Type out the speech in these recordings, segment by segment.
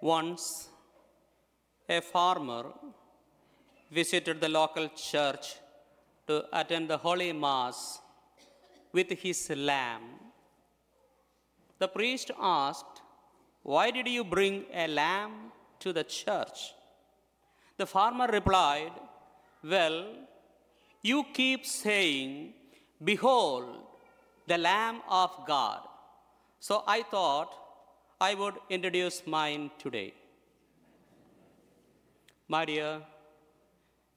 Once, a farmer visited the local church to attend the Holy Mass with his lamb. The priest asked, Why did you bring a lamb to the church? The farmer replied, Well, you keep saying, Behold, the Lamb of God. So I thought I would introduce mine today. My dear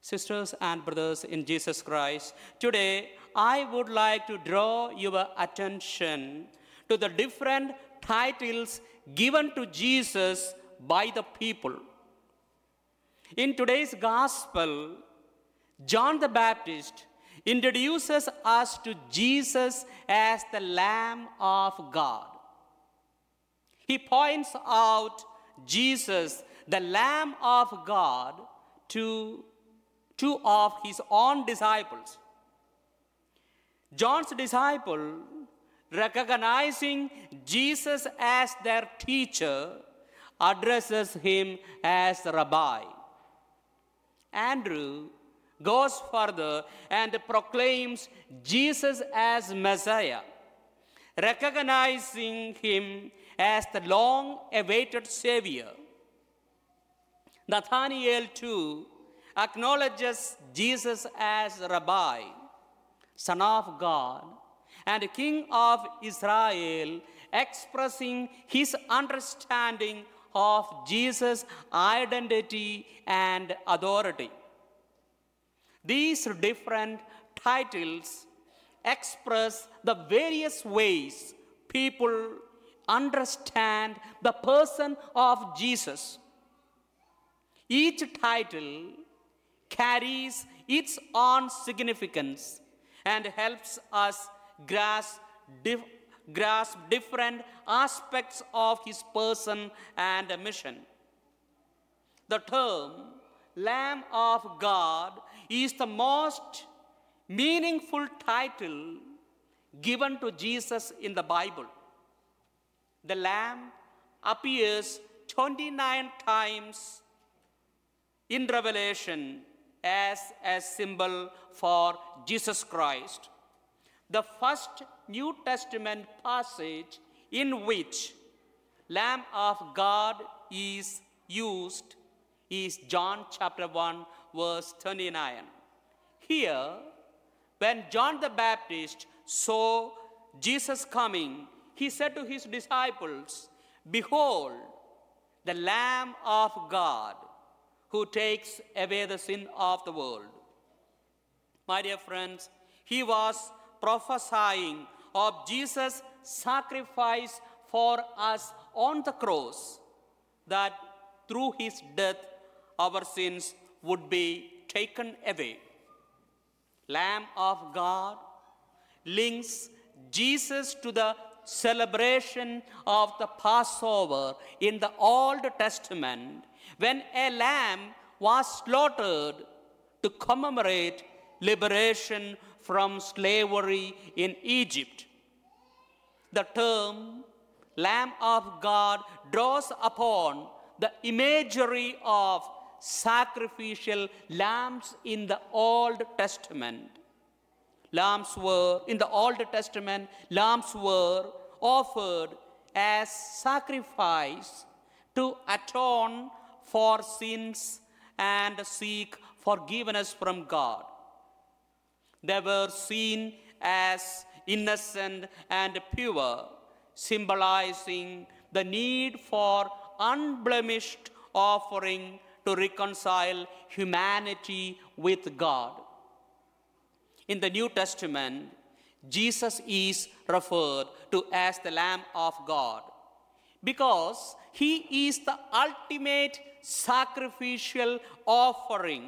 sisters and brothers in Jesus Christ, today I would like to draw your attention to the different titles given to Jesus by the people. In today's gospel, John the Baptist introduces us to Jesus as the Lamb of God. He points out Jesus, the Lamb of God, to two of his own disciples. John's disciple, recognizing Jesus as their teacher, addresses him as Rabbi. Andrew goes further and proclaims Jesus as Messiah, recognizing him as the long awaited Savior. Nathanael too acknowledges Jesus as Rabbi, Son of God, and King of Israel, expressing his understanding of Jesus' identity and authority. These different titles express the various ways people understand the person of Jesus. Each title carries its own significance and helps us grasp, dif- grasp different aspects of his person and mission. The term Lamb of God is the most meaningful title given to Jesus in the Bible. The Lamb appears 29 times in Revelation as a symbol for Jesus Christ. The first New Testament passage in which Lamb of God is used is John chapter 1, verse 29. Here, when John the Baptist saw Jesus coming, he said to his disciples, Behold, the Lamb of God who takes away the sin of the world. My dear friends, he was prophesying of Jesus' sacrifice for us on the cross, that through his death our sins would be taken away. Lamb of God links Jesus to the celebration of the Passover in the Old Testament when a lamb was slaughtered to commemorate liberation from slavery in Egypt. The term Lamb of God draws upon the imagery of sacrificial lambs in the Old Testament. Lambs were, in the Old Testament, lambs were offered as sacrifice to atone for sins and seek forgiveness from God. They were seen as innocent and pure, symbolizing the need for unblemished offering to reconcile humanity with God. In the New Testament, Jesus is referred to as the Lamb of God because he is the ultimate sacrificial offering.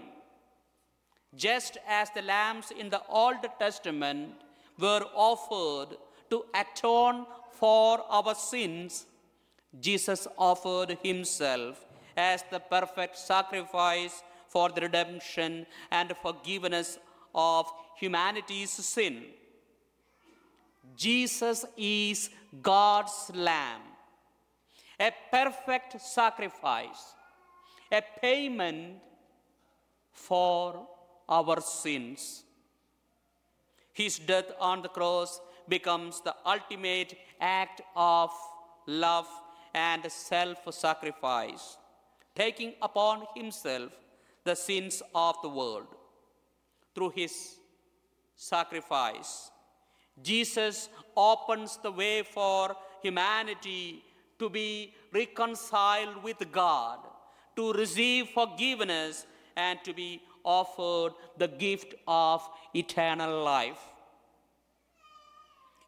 Just as the lambs in the Old Testament were offered to atone for our sins, Jesus offered himself as the perfect sacrifice for the redemption and forgiveness of humanity's sin. Jesus is God's Lamb, a perfect sacrifice, a payment for our sins. His death on the cross becomes the ultimate act of love and self sacrifice, taking upon himself the sins of the world. Through his sacrifice, Jesus opens the way for humanity to be reconciled with God, to receive forgiveness, and to be offered the gift of eternal life.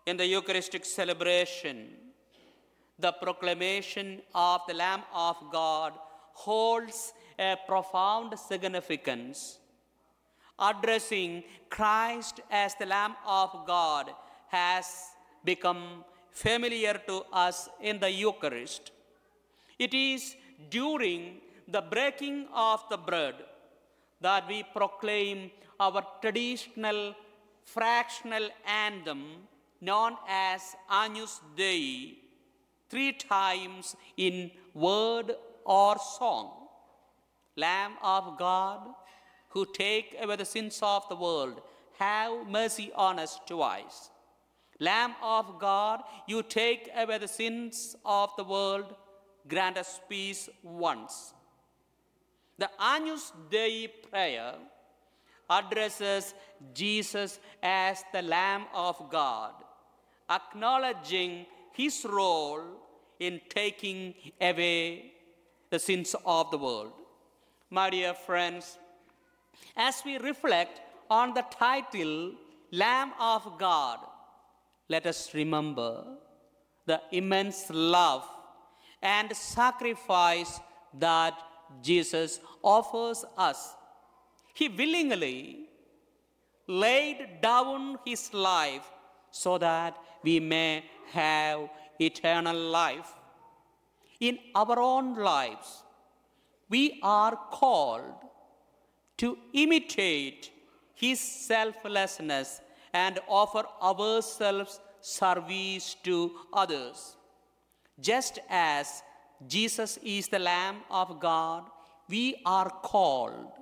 In the Eucharistic celebration, the proclamation of the Lamb of God holds a profound significance. Addressing Christ as the Lamb of God has become familiar to us in the Eucharist. It is during the breaking of the bread that we proclaim our traditional fractional anthem known as Agnus Dei three times in word or song. Lamb of God, who take away the sins of the world, have mercy on us twice. Lamb of God, you take away the sins of the world, grant us peace once. The Agnus Dei prayer addresses Jesus as the Lamb of God, acknowledging his role in taking away the sins of the world. My dear friends, as we reflect on the title Lamb of God, let us remember the immense love and sacrifice that Jesus offers us. He willingly laid down his life so that we may have eternal life. In our own lives, we are called to imitate his selflessness and offer ourselves service to others. Just as Jesus is the Lamb of God, we are called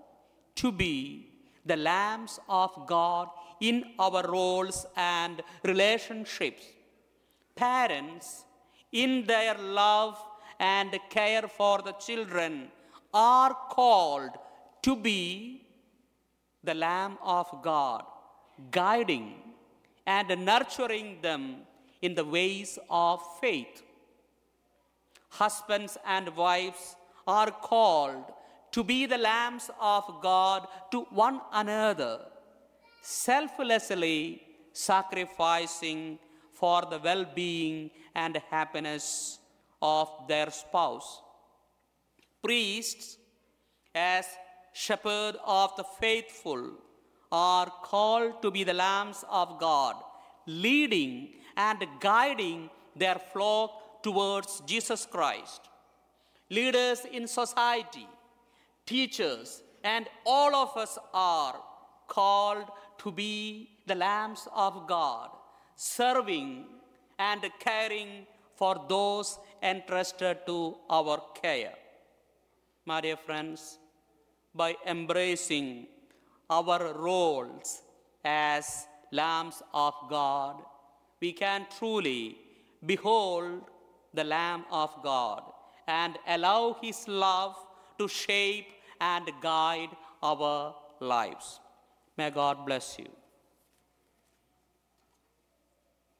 to be the lambs of God in our roles and relationships. Parents, in their love and care for the children, are called to be the Lamb of God, guiding and nurturing them in the ways of faith. Husbands and wives are called to be the lambs of God to one another, selflessly sacrificing for the well being and happiness of their spouse. Priests, as shepherd of the faithful, are called to be the lambs of God, leading and guiding their flock towards Jesus Christ. Leaders in society, teachers, and all of us are called to be the lambs of God, serving and caring for those entrusted to our care. My dear friends, by embracing our roles as lambs of God, we can truly behold the Lamb of God and allow His love to shape and guide our lives. May God bless you.